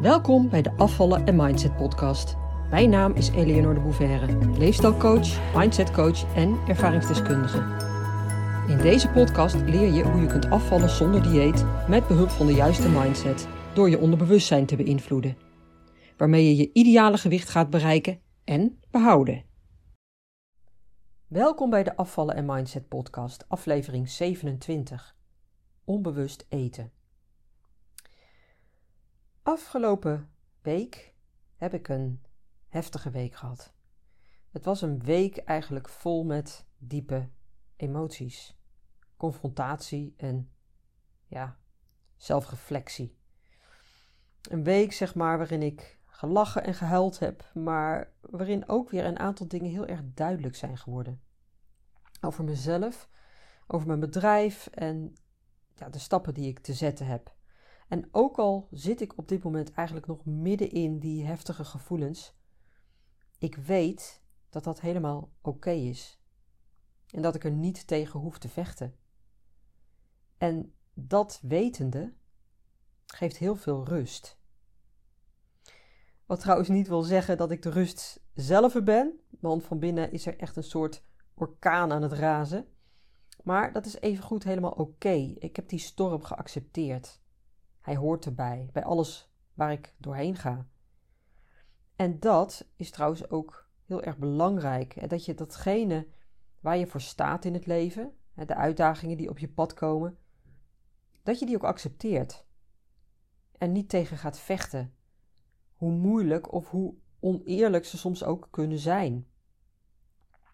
Welkom bij de Afvallen en Mindset podcast. Mijn naam is Eleonore de Bouverre, leefstijlcoach, mindsetcoach en ervaringsdeskundige. In deze podcast leer je hoe je kunt afvallen zonder dieet met behulp van de juiste mindset door je onderbewustzijn te beïnvloeden. Waarmee je je ideale gewicht gaat bereiken en behouden. Welkom bij de Afvallen en Mindset podcast, aflevering 27. Onbewust eten. Afgelopen week heb ik een heftige week gehad. Het was een week eigenlijk vol met diepe emoties, confrontatie en ja, zelfreflectie. Een week zeg maar waarin ik gelachen en gehuild heb, maar waarin ook weer een aantal dingen heel erg duidelijk zijn geworden. Over mezelf, over mijn bedrijf en ja, de stappen die ik te zetten heb. En ook al zit ik op dit moment eigenlijk nog midden in die heftige gevoelens, ik weet dat dat helemaal oké is. En dat ik er niet tegen hoef te vechten. En dat wetende geeft heel veel rust. Wat trouwens niet wil zeggen dat ik de rust zelf ben, want van binnen is er echt een soort orkaan aan het razen. Maar dat is evengoed helemaal oké. Ik heb die storm geaccepteerd. Hij hoort erbij, bij alles waar ik doorheen ga. En dat is trouwens ook heel erg belangrijk. Dat je datgene waar je voor staat in het leven, de uitdagingen die op je pad komen, dat je die ook accepteert. En niet tegen gaat vechten. Hoe moeilijk of hoe oneerlijk ze soms ook kunnen zijn.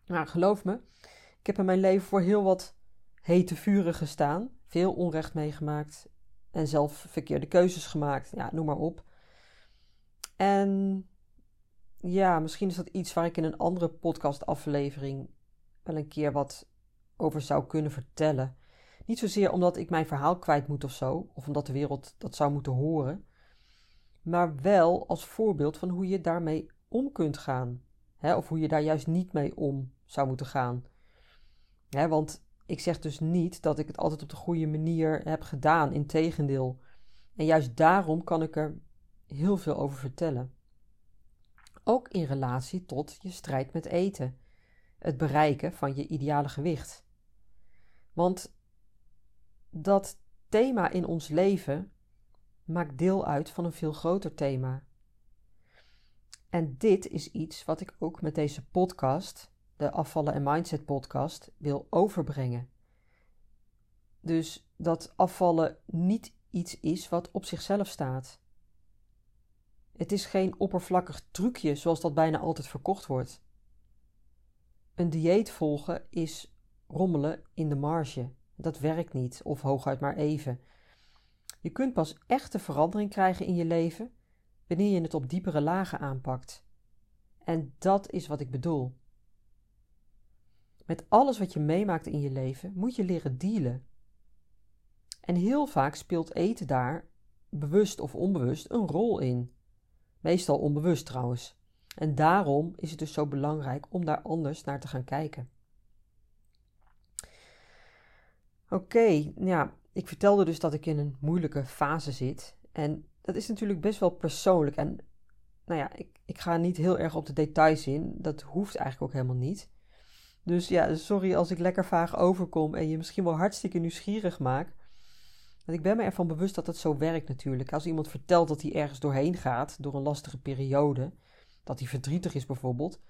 Nou, geloof me, ik heb in mijn leven voor heel wat hete vuren gestaan, veel onrecht meegemaakt en zelf verkeerde keuzes gemaakt. Ja, noem maar op. En ja, misschien is dat iets waar ik in een andere podcastaflevering wel een keer wat over zou kunnen vertellen. Niet zozeer omdat ik mijn verhaal kwijt moet of zo, of omdat de wereld dat zou moeten horen, maar wel als voorbeeld van hoe je daarmee om kunt gaan. Hè, of hoe je daar juist niet mee om zou moeten gaan. Hè, want ik zeg dus niet dat ik het altijd op de goede manier heb gedaan, integendeel. En juist daarom kan ik er heel veel over vertellen. Ook in relatie tot je strijd met eten, het bereiken van je ideale gewicht. Want dat thema in ons leven maakt deel uit van een veel groter thema. En dit is iets wat ik ook met deze podcast de Afvallen en Mindset podcast wil overbrengen. Dus dat afvallen niet iets is wat op zichzelf staat. Het is geen oppervlakkig trucje zoals dat bijna altijd verkocht wordt. Een dieet volgen is rommelen in de marge. Dat werkt niet, of hooguit maar even. Je kunt pas echte verandering krijgen in je leven wanneer je het op diepere lagen aanpakt. En dat is wat ik bedoel. Met alles wat je meemaakt in je leven moet je leren dealen. En heel vaak speelt eten daar, bewust of onbewust, een rol in. Meestal onbewust trouwens. En daarom is het dus zo belangrijk om daar anders naar te gaan kijken. Oké, ja, ik vertelde dus dat ik in een moeilijke fase zit. En dat is natuurlijk best wel persoonlijk. En nou ja, ik, ik ga niet heel erg op de details in. Dat hoeft eigenlijk ook helemaal niet. Dus ja, sorry als ik lekker vaag overkom en je misschien wel hartstikke nieuwsgierig maak. Want ik ben me ervan bewust dat het zo werkt natuurlijk. Als iemand vertelt dat hij ergens doorheen gaat, door een lastige periode, dat hij verdrietig is bijvoorbeeld,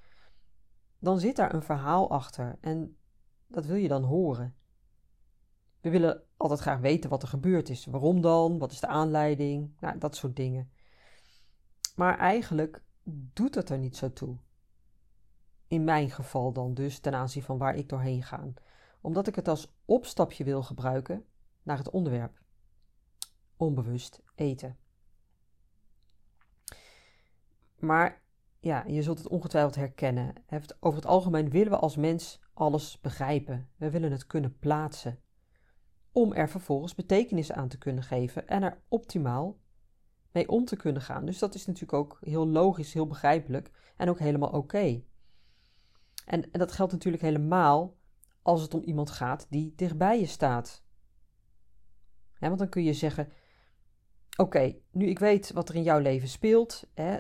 dan zit daar een verhaal achter en dat wil je dan horen. We willen altijd graag weten wat er gebeurd is. Waarom dan? Wat is de aanleiding? Nou, dat soort dingen. Maar eigenlijk doet het er niet zo toe. In mijn geval dan dus ten aanzien van waar ik doorheen ga. Omdat ik het als opstapje wil gebruiken naar het onderwerp. Onbewust eten. Maar ja, je zult het ongetwijfeld herkennen. Over het algemeen willen we als mens alles begrijpen. We willen het kunnen plaatsen. Om er vervolgens betekenis aan te kunnen geven en er optimaal mee om te kunnen gaan. Dus dat is natuurlijk ook heel logisch, heel begrijpelijk en ook helemaal oké. En, en dat geldt natuurlijk helemaal als het om iemand gaat die dichtbij je staat. want dan kun je zeggen: Oké, nu ik weet wat er in jouw leven speelt, hè,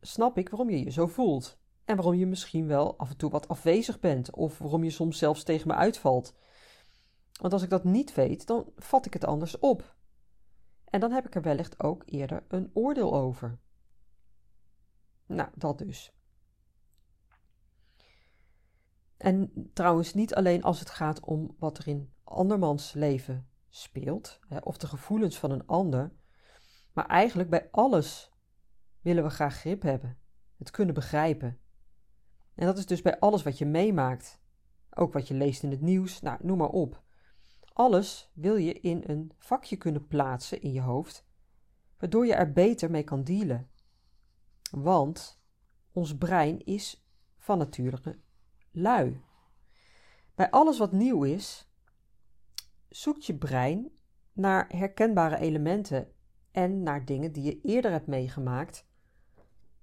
snap ik waarom je je zo voelt. En waarom je misschien wel af en toe wat afwezig bent, of waarom je soms zelfs tegen me uitvalt. Want als ik dat niet weet, dan vat ik het anders op. En dan heb ik er wellicht ook eerder een oordeel over. Nou, dat dus. En trouwens, niet alleen als het gaat om wat er in andermans leven speelt, hè, of de gevoelens van een ander, maar eigenlijk bij alles willen we graag grip hebben, het kunnen begrijpen. En dat is dus bij alles wat je meemaakt, ook wat je leest in het nieuws, nou, noem maar op. Alles wil je in een vakje kunnen plaatsen in je hoofd, waardoor je er beter mee kan dealen. Want ons brein is van nature lui. Bij alles wat nieuw is, zoekt je brein naar herkenbare elementen en naar dingen die je eerder hebt meegemaakt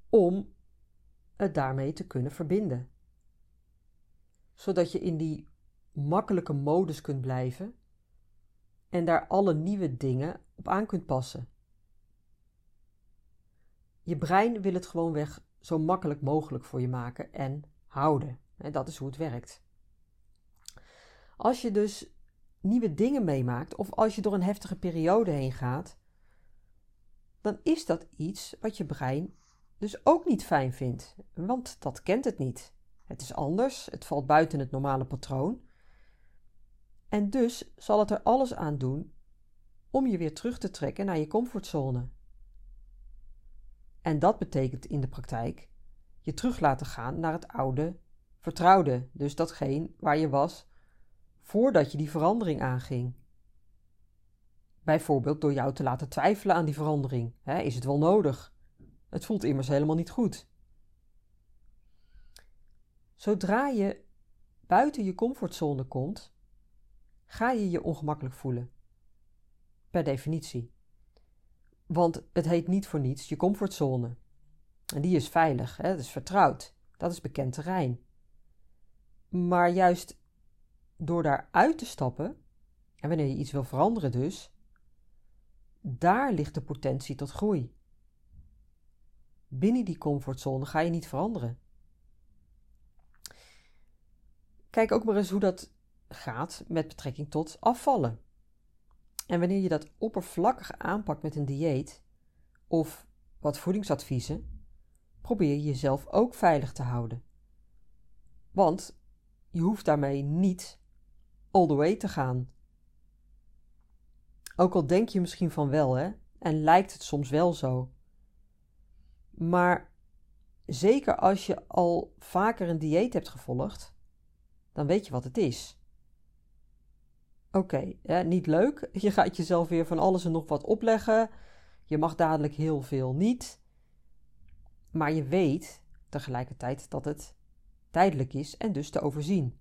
om het daarmee te kunnen verbinden. Zodat je in die makkelijke modus kunt blijven en daar alle nieuwe dingen op aan kunt passen. Je brein wil het gewoonweg zo makkelijk mogelijk voor je maken en houden. En dat is hoe het werkt. Als je dus nieuwe dingen meemaakt of als je door een heftige periode heen gaat, dan is dat iets wat je brein dus ook niet fijn vindt, want dat kent het niet. Het is anders, het valt buiten het normale patroon. En dus zal het er alles aan doen om je weer terug te trekken naar je comfortzone. En dat betekent in de praktijk je terug laten gaan naar het oude vertrouwde, dus datgene waar je was voordat je die verandering aanging. Bijvoorbeeld door jou te laten twijfelen aan die verandering. is het wel nodig? Het voelt immers helemaal niet goed. Zodra je buiten je comfortzone komt, ga je je ongemakkelijk voelen. Per definitie. Want het heet niet voor niets je comfortzone. En die is veilig, hè? dat is vertrouwd, dat is bekend terrein. Maar juist door daaruit te stappen, en wanneer je iets wil veranderen dus, daar ligt de potentie tot groei. Binnen die comfortzone ga je niet veranderen. Kijk ook maar eens hoe dat gaat met betrekking tot afvallen. En wanneer je dat oppervlakkig aanpakt met een dieet of wat voedingsadviezen, probeer je jezelf ook veilig te houden. Want je hoeft daarmee niet all the way te gaan. Ook al denk je misschien van wel, hè, en lijkt het soms wel zo. Maar zeker als je al vaker een dieet hebt gevolgd, dan weet je wat het is. Oké, niet leuk. Je gaat jezelf weer van alles en nog wat opleggen. Je mag dadelijk heel veel niet. Maar je weet tegelijkertijd dat het tijdelijk is en dus te overzien.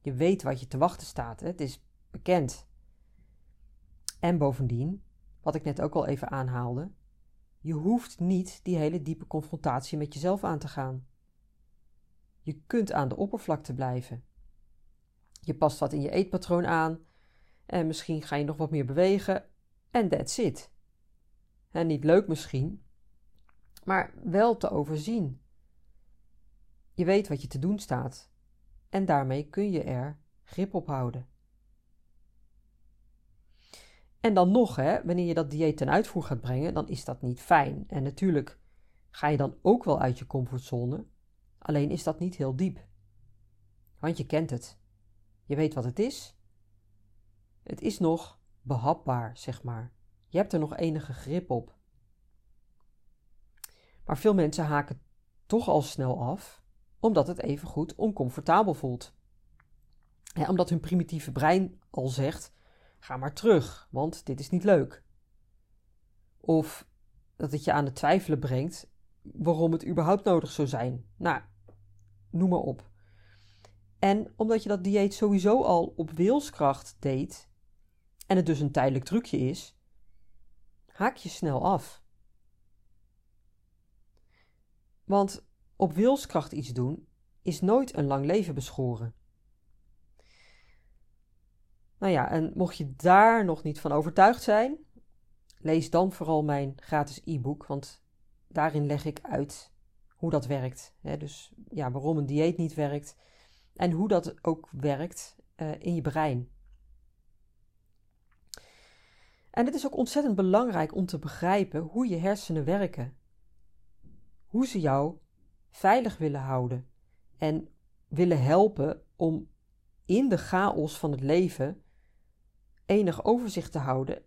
Je weet wat je te wachten staat, het is bekend. En bovendien, wat ik net ook al even aanhaalde, je hoeft niet die hele diepe confrontatie met jezelf aan te gaan. Je kunt aan de oppervlakte blijven. Je past wat in je eetpatroon aan en misschien ga je nog wat meer bewegen en that's it. En niet leuk misschien, maar wel te overzien. Je weet wat je te doen staat en daarmee kun je er grip op houden. En dan nog, hè, wanneer je dat dieet ten uitvoer gaat brengen, dan is dat niet fijn. En natuurlijk ga je dan ook wel uit je comfortzone, alleen is dat niet heel diep. Want je kent het. Je weet wat het is. Het is nog behapbaar, zeg maar. Je hebt er nog enige grip op. Maar veel mensen haken toch al snel af omdat het evengoed oncomfortabel voelt. omdat hun primitieve brein al zegt: ga maar terug, want dit is niet leuk. Of dat het je aan het twijfelen brengt waarom het überhaupt nodig zou zijn. Nou, noem maar op. En omdat je dat dieet sowieso al op wilskracht deed en het dus een tijdelijk trucje is, haak je snel af. Want op wilskracht iets doen is nooit een lang leven beschoren. Nou ja, en mocht je daar nog niet van overtuigd zijn, lees dan vooral mijn gratis e-book, want daarin leg ik uit hoe dat werkt. Dus ja, waarom een dieet niet werkt en hoe dat ook werkt uh, in je brein. En het is ook ontzettend belangrijk om te begrijpen hoe je hersenen werken. Hoe ze jou veilig willen houden en willen helpen om in de chaos van het leven enig overzicht te houden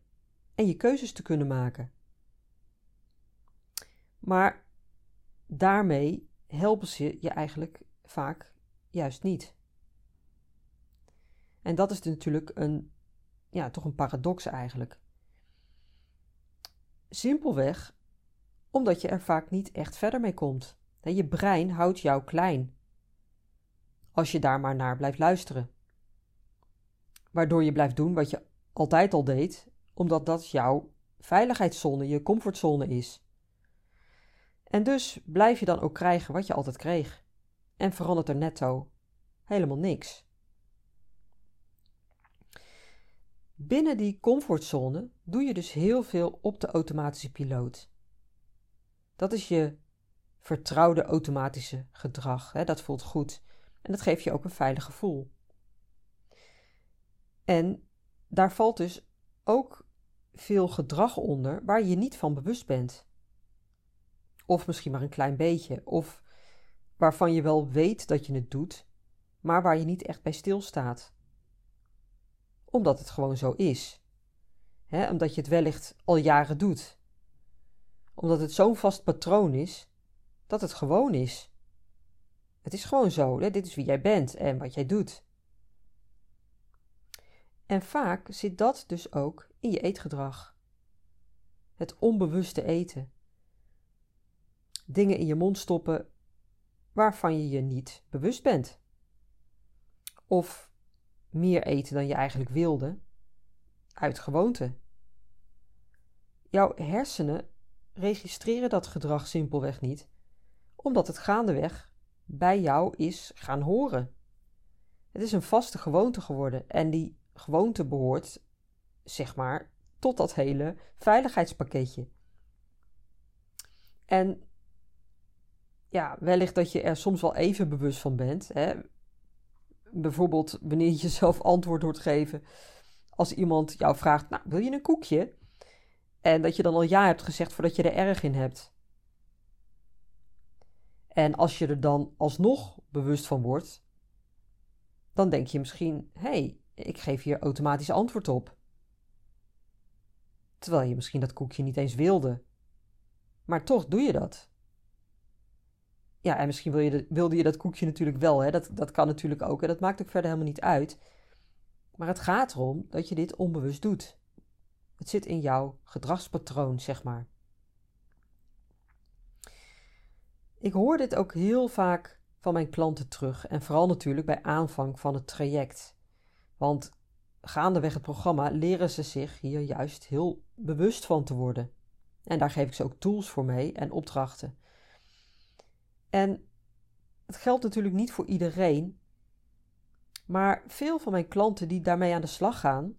en je keuzes te kunnen maken. Maar daarmee helpen ze je eigenlijk vaak juist niet. En dat is natuurlijk een, ja, toch een paradox eigenlijk. Simpelweg omdat je er vaak niet echt verder mee komt. Je brein houdt jou klein. Als je daar maar naar blijft luisteren. Waardoor je blijft doen wat je altijd al deed, omdat dat jouw veiligheidszone, je comfortzone is. En dus blijf je dan ook krijgen wat je altijd kreeg. En verandert er netto helemaal niks. Binnen die comfortzone doe je dus heel veel op de automatische piloot. Dat is je vertrouwde automatische gedrag. Hè? Dat voelt goed. En dat geeft je ook een veilig gevoel. En daar valt dus ook veel gedrag onder waar je niet van bewust bent. Of misschien maar een klein beetje. Of waarvan je wel weet dat je het doet, maar waar je niet echt bij stilstaat. Omdat het gewoon zo is. omdat je het wellicht al jaren doet. Omdat het zo'n vast patroon is dat het gewoon is. Het is gewoon zo. Hè? Dit is wie jij bent en wat jij doet. En vaak zit dat dus ook in je eetgedrag. Het onbewuste eten. Dingen in je mond stoppen waarvan je je niet bewust bent. Of meer eten dan je eigenlijk wilde, uit gewoonte. Jouw hersenen registreren dat gedrag simpelweg niet, omdat het gaandeweg bij jou is gaan horen. Het is een vaste gewoonte geworden en die gewoonte behoort, zeg maar, tot dat hele veiligheidspakketje. En ja, wellicht dat je er soms wel even bewust van bent. Hè? Bijvoorbeeld wanneer je jezelf antwoord hoort geven als iemand jou vraagt: Nou, wil je een koekje? En dat je dan al ja hebt gezegd voordat je er erg in hebt. En als je er dan alsnog bewust van wordt, dan denk je misschien: hé, hey, ik geef hier automatisch antwoord op. Terwijl je misschien dat koekje niet eens wilde. Maar toch doe je dat. Ja, en misschien wil je wilde je dat koekje natuurlijk wel. Hè? Dat, dat kan natuurlijk ook. En dat maakt ook verder helemaal niet uit. Maar het gaat erom dat je dit onbewust doet. Het zit in jouw gedragspatroon, zeg maar. Ik hoor dit ook heel vaak van mijn klanten terug. En vooral natuurlijk bij aanvang van het traject. Want gaandeweg het programma leren ze zich hier juist heel bewust van te worden. En daar geef ik ze ook tools voor mee en opdrachten. En het geldt natuurlijk niet voor iedereen, maar veel van mijn klanten die daarmee aan de slag gaan,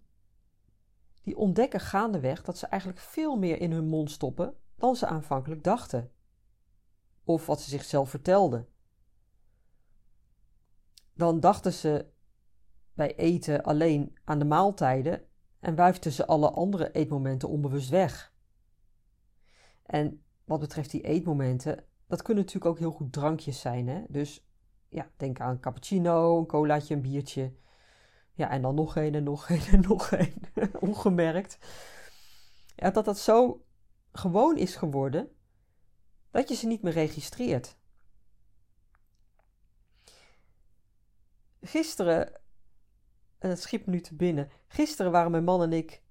die ontdekken gaandeweg dat ze eigenlijk veel meer in hun mond stoppen dan ze aanvankelijk dachten. Of wat ze zichzelf vertelden. Dan dachten ze bij eten alleen aan de maaltijden en wuifden ze alle andere eetmomenten onbewust weg. En wat betreft die eetmomenten, dat kunnen natuurlijk ook heel goed drankjes zijn. Hè? Dus ja, denk aan een cappuccino, een colaatje, een biertje. Ja, en dan nog een en nog een en nog een. Ongemerkt. Dat dat zo gewoon is geworden dat je ze niet meer registreert. Gisteren, en het schiet nu te binnen. Gisteren waren mijn man en ik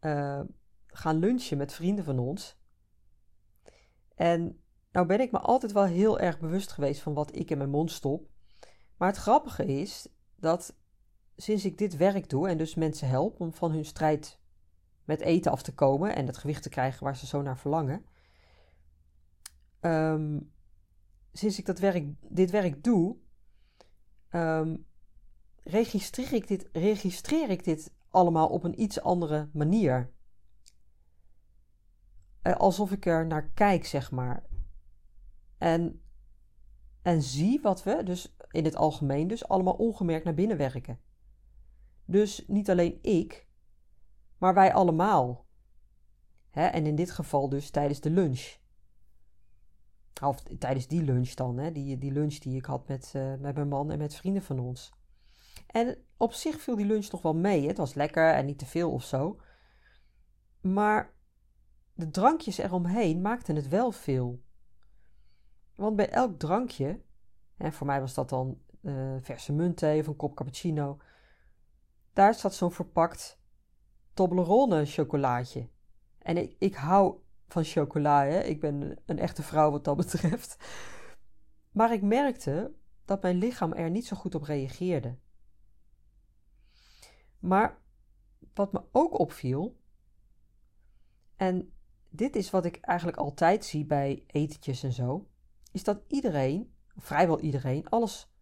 uh, gaan lunchen met vrienden van ons. En nou ben ik me altijd wel heel erg bewust geweest van wat ik in mijn mond stop. Maar het grappige is dat sinds ik dit werk doe en dus mensen help om van hun strijd met eten af te komen en het gewicht te krijgen waar ze zo naar verlangen. Ehm, sinds ik dat werk, dit werk doe, ehm, registreer, ik dit, registreer ik dit allemaal op een iets andere manier. alsof ik er naar kijk, zeg maar. En, en zie wat we, dus in het algemeen, dus allemaal ongemerkt naar binnen werken. Dus niet alleen ik, maar wij allemaal. Hè? En in dit geval dus tijdens de lunch. Of tijdens die lunch dan, hè? Die, die lunch die ik had met, uh, met mijn man en met vrienden van ons. En op zich viel die lunch nog wel mee. Het was lekker en niet te veel of zo. Maar de drankjes eromheen maakten het wel veel. Want bij elk drankje, en voor mij was dat dan uh, verse muntthee of een kop cappuccino, daar zat zo'n verpakt Toblerone chocolaatje. En ik, ik hou van chocola, hè? ik ben een echte vrouw wat dat betreft. Maar ik merkte dat mijn lichaam er niet zo goed op reageerde. Maar wat me ook opviel, en dit is wat ik eigenlijk altijd zie bij etentjes en zo, is dat iedereen, vrijwel iedereen, alles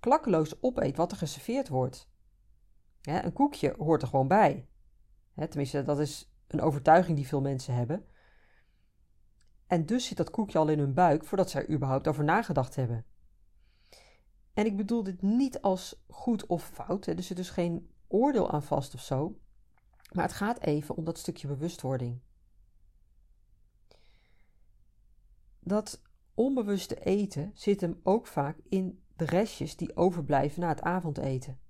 klakkeloos opeet wat er geserveerd wordt. een koekje hoort er gewoon bij. tenminste, dat is een overtuiging die veel mensen hebben. En dus zit dat koekje al in hun buik voordat ze er überhaupt over nagedacht hebben. En ik bedoel dit niet als goed of fout, er zit dus geen oordeel aan vast of zo. Maar het gaat even om dat stukje bewustwording. Dat onbewuste eten zit hem ook vaak in de restjes die overblijven na het avondeten.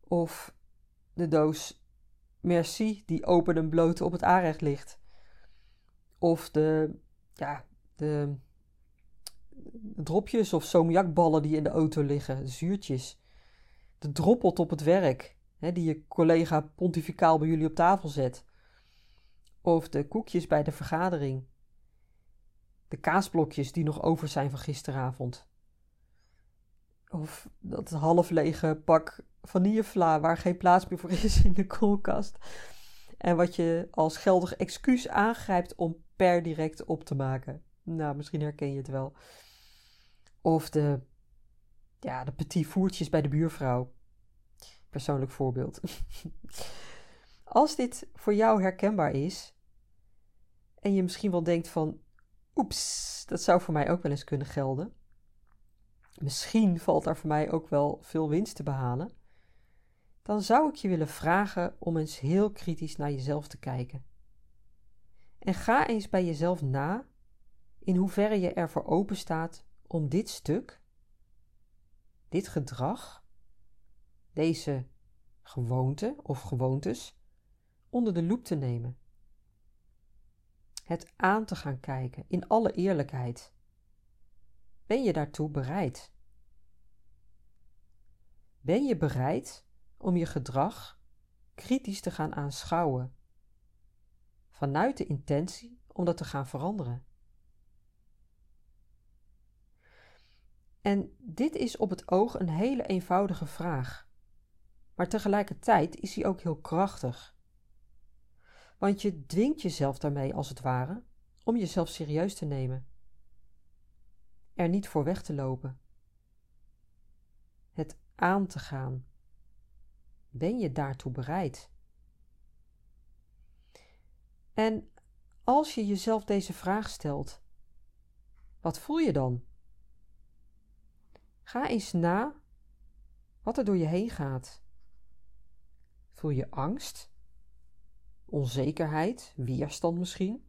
Of de doos merci die open en bloot op het aanrecht ligt. Of de, ja, de dropjes of somiakballen die in de auto liggen, zuurtjes. De droppelt op het werk, hè, die je collega pontificaal bij jullie op tafel zet. Of de koekjes bij de vergadering. De kaasblokjes die nog over zijn van gisteravond. Of dat half lege pak vanillevla waar geen plaats meer voor is in de koelkast. En wat je als geldig excuus aangrijpt om per direct op te maken. Nou, misschien herken je het wel. Of de, ja, de petit voertjes bij de buurvrouw. Persoonlijk voorbeeld. Als dit voor jou herkenbaar is en je misschien wel denkt van, oeps, dat zou voor mij ook wel eens kunnen gelden. Misschien valt daar voor mij ook wel veel winst te behalen. Dan zou ik je willen vragen om eens heel kritisch naar jezelf te kijken. En ga eens bij jezelf na in hoeverre je ervoor open staat om dit stuk, dit gedrag, deze gewoonte of gewoontes onder de loep te nemen. Het aan te gaan kijken in alle eerlijkheid. Ben je daartoe bereid? Ben je bereid om je gedrag kritisch te gaan aanschouwen vanuit de intentie om dat te gaan veranderen. En dit is op het oog een hele eenvoudige vraag, maar tegelijkertijd is hij ook heel krachtig. Want je dwingt jezelf daarmee als het ware om jezelf serieus te nemen, er niet voor weg te lopen, het aan te gaan. Ben je daartoe bereid? En als je jezelf deze vraag stelt, wat voel je dan? Ga eens na wat er door je heen gaat. Voel je angst, onzekerheid, weerstand misschien?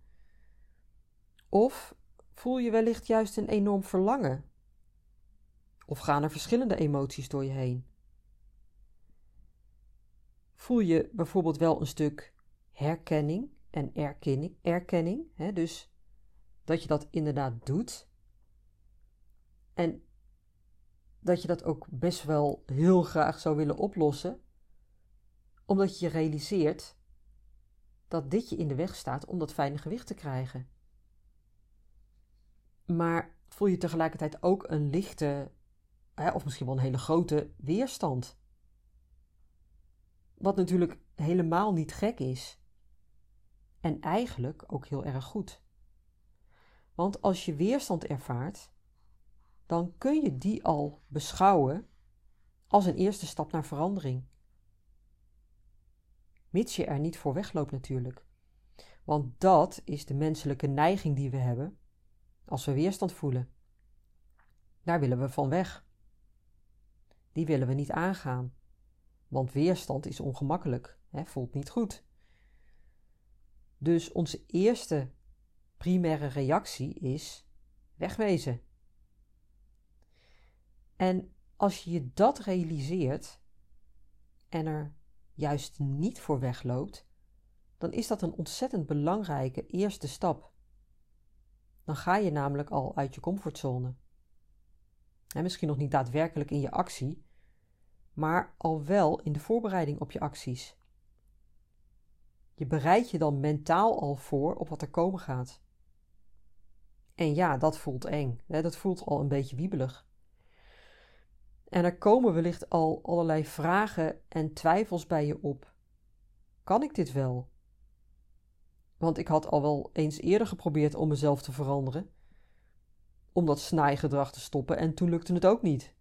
Of voel je wellicht juist een enorm verlangen? Of gaan er verschillende emoties door je heen? Voel je bijvoorbeeld wel een stuk herkenning en erkenning. erkenning hè? Dus dat je dat inderdaad doet. En dat je dat ook best wel heel graag zou willen oplossen, omdat je je realiseert dat dit je in de weg staat om dat fijne gewicht te krijgen. Maar voel je tegelijkertijd ook een lichte, of misschien wel een hele grote weerstand. Wat natuurlijk helemaal niet gek is. En eigenlijk ook heel erg goed. Want als je weerstand ervaart, dan kun je die al beschouwen als een eerste stap naar verandering. Mits je er niet voor wegloopt natuurlijk. Want dat is de menselijke neiging die we hebben als we weerstand voelen. Daar willen we van weg. Die willen we niet aangaan. Want weerstand is ongemakkelijk, hè, voelt niet goed. Dus onze eerste primaire reactie is wegwezen. En als je dat realiseert en er juist niet voor wegloopt, dan is dat een ontzettend belangrijke eerste stap. Dan ga je namelijk al uit je comfortzone. En misschien nog niet daadwerkelijk in je actie, maar al wel in de voorbereiding op je acties. Je bereidt je dan mentaal al voor op wat er komen gaat. En ja, dat voelt eng. Hè? Dat voelt al een beetje wiebelig. En er komen wellicht al allerlei vragen en twijfels bij je op. Kan ik dit wel? Want ik had al wel eens eerder geprobeerd om mezelf te veranderen, om dat snijgedrag te stoppen en toen lukte het ook niet.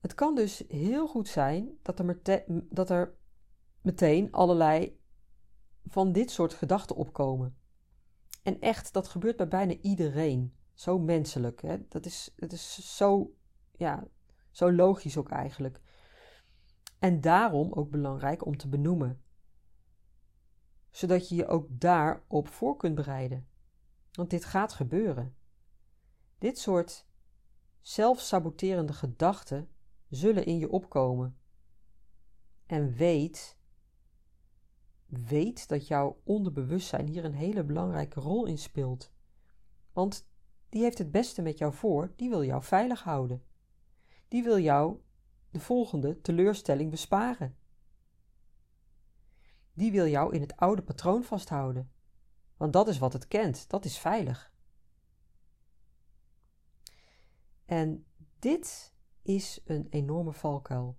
Het kan dus heel goed zijn dat er, dat er meteen allerlei van dit soort gedachten opkomen. En echt, dat gebeurt bij bijna iedereen. Zo menselijk. Hè? Dat, is, dat is zo, ja, zo logisch ook eigenlijk. En daarom ook belangrijk om te benoemen. Zodat je je ook daarop voor kunt bereiden. Want dit gaat gebeuren. Dit soort zelfsaboterende gedachten zullen in je opkomen. En weet weet dat jouw onderbewustzijn hier een hele belangrijke rol in speelt. Want die heeft het beste met jou voor, die wil jou veilig houden. Die wil jou de volgende teleurstelling besparen. Die wil jou in het oude patroon vasthouden. Want dat is wat het kent, dat is veilig. En dit is een enorme valkuil,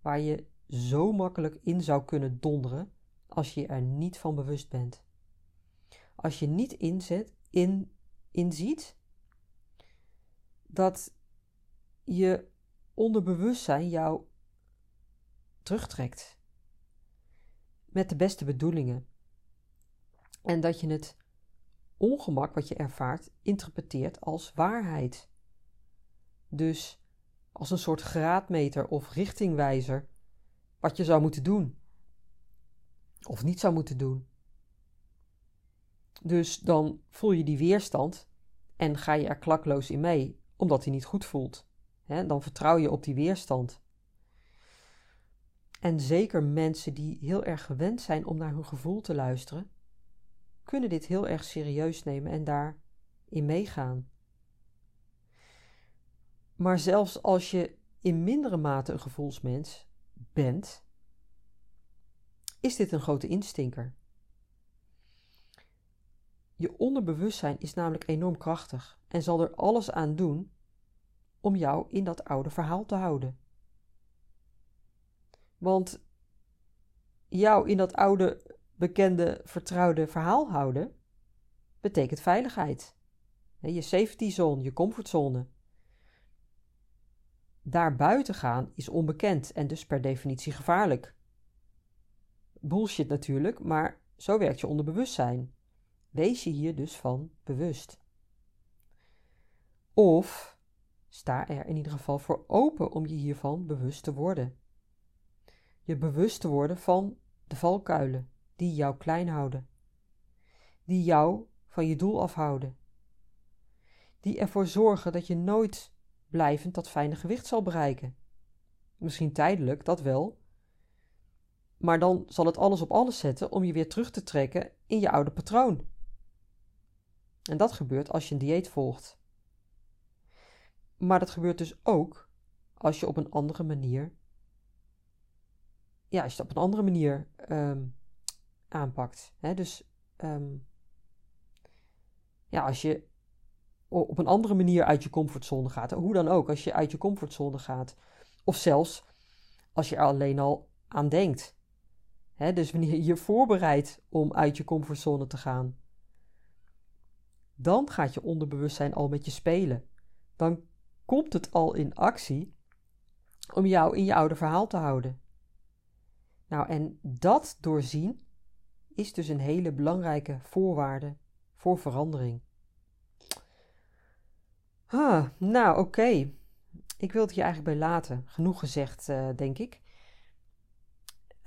waar je zo makkelijk in zou kunnen donderen als je er niet van bewust bent. Als je niet inzet, in, inziet dat je onderbewustzijn jou terugtrekt. Met de beste bedoelingen. En dat je het ongemak wat je ervaart interpreteert als waarheid. Dus als een soort graadmeter of richtingwijzer wat je zou moeten doen of niet zou moeten doen. Dus dan voel je die weerstand en ga je er klakloos in mee, omdat hij niet goed voelt. dan vertrouw je op die weerstand. En zeker mensen die heel erg gewend zijn om naar hun gevoel te luisteren, kunnen dit heel erg serieus nemen en daarin meegaan. Maar zelfs als je in mindere mate een gevoelsmens bent, is dit een grote instinker. Je onderbewustzijn is namelijk enorm krachtig en zal er alles aan doen om jou in dat oude verhaal te houden. Want jou in dat oude, bekende, vertrouwde verhaal houden, betekent veiligheid. Je safety zone, je comfortzone. Daar buiten gaan is onbekend en dus per definitie gevaarlijk bullshit natuurlijk, maar zo werkt je onderbewustzijn. Wees je hier dus van bewust. Of sta er in ieder geval voor open om je hiervan bewust te worden. Je bewust te worden van de valkuilen die jou klein houden, die jou van je doel afhouden, die ervoor zorgen dat je nooit blijvend dat fijne gewicht zal bereiken. Misschien tijdelijk, dat wel, maar dan zal het alles op alles zetten om je weer terug te trekken in je oude patroon. En dat gebeurt als je een dieet volgt. Maar dat gebeurt dus ook als je op een andere manier. Ja, als je het op een andere manier ehm, aanpakt. Hè? Dus ehm, ja, als je op een andere manier uit je comfortzone gaat. Hoe dan ook, als je uit je comfortzone gaat. Of zelfs als je er alleen al aan denkt dus wanneer je je voorbereidt om uit je comfortzone te gaan, dan gaat je onderbewustzijn al met je spelen. Dan komt het al in actie om jou in je oude verhaal te houden. Nou, en dat doorzien is dus een hele belangrijke voorwaarde voor verandering. Ah, nou, oké. Ik wil het hier eigenlijk bij laten. Genoeg gezegd, uh, denk ik.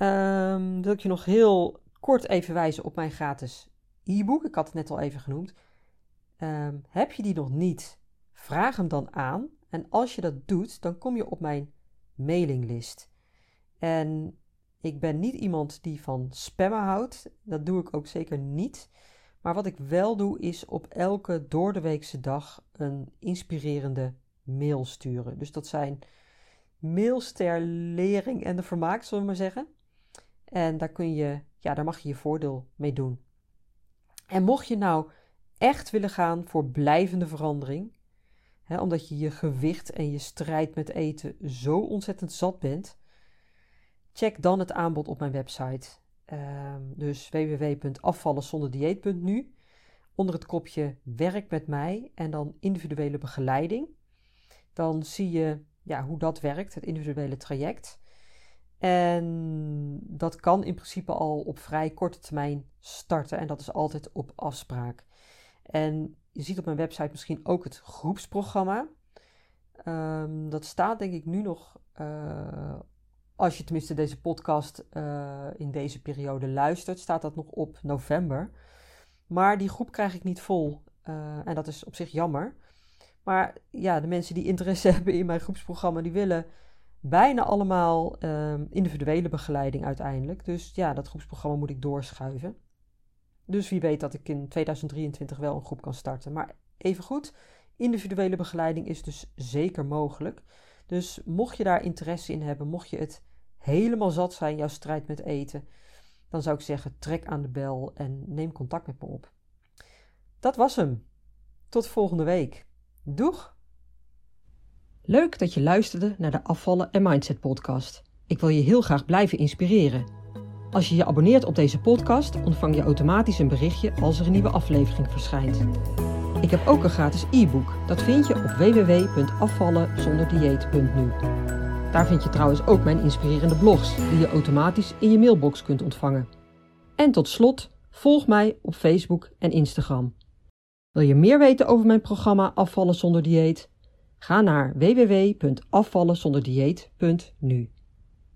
Um, wil ik je nog heel kort even wijzen op mijn gratis e-book. Ik had het net al even genoemd. Um, heb je die nog niet? Vraag hem dan aan. En als je dat doet, dan kom je op mijn mailinglist. En ik ben niet iemand die van spammen houdt. Dat doe ik ook zeker niet. Maar wat ik wel doe, is op elke doordeweekse dag een inspirerende mail sturen. Dus dat zijn mails ter lering en de vermaak, zullen we maar zeggen. En daar kun je, ja, daar mag je je voordeel mee doen. En mocht je nou echt willen gaan voor blijvende verandering, hè, omdat je je gewicht en je strijd met eten zo ontzettend zat bent, check dan het aanbod op mijn website. Uh, dus www.afvallenzonderdieet.nu onder het kopje werk met mij en dan individuele begeleiding. Dan zie je ja, hoe dat werkt, het individuele traject. En dat kan in principe al op vrij korte termijn starten en dat is altijd op afspraak. En je ziet op mijn website misschien ook het groepsprogramma. Um, dat staat denk ik nu nog, uh, als je tenminste deze podcast uh, in deze periode luistert, staat dat nog op november. Maar die groep krijg ik niet vol uh, en dat is op zich jammer. Maar ja, de mensen die interesse hebben in mijn groepsprogramma, die willen bijna allemaal um, individuele begeleiding uiteindelijk. Dus ja, dat groepsprogramma moet ik doorschuiven. Dus wie weet dat ik in 2023 wel een groep kan starten. Maar even goed, individuele begeleiding is dus zeker mogelijk. Dus mocht je daar interesse in hebben, mocht je het helemaal zat zijn, jouw strijd met eten, dan zou ik zeggen: trek aan de bel en neem contact met me op. Dat was hem. Tot volgende week. Doeg! Leuk dat je luisterde naar de Afvallen en Mindset podcast. Ik wil je heel graag blijven inspireren. Als je je abonneert op deze podcast, ontvang je automatisch een berichtje als er een nieuwe aflevering verschijnt. Ik heb ook een gratis e-book. Dat vind je op www.afvallenzonderdieet.nu. Daar vind je trouwens ook mijn inspirerende blogs, die je automatisch in je mailbox kunt ontvangen. En tot slot, volg mij op Facebook en Instagram. Wil je meer weten over mijn programma Afvallen zonder dieet? Ga naar www.afvallenzonderdieet.nu.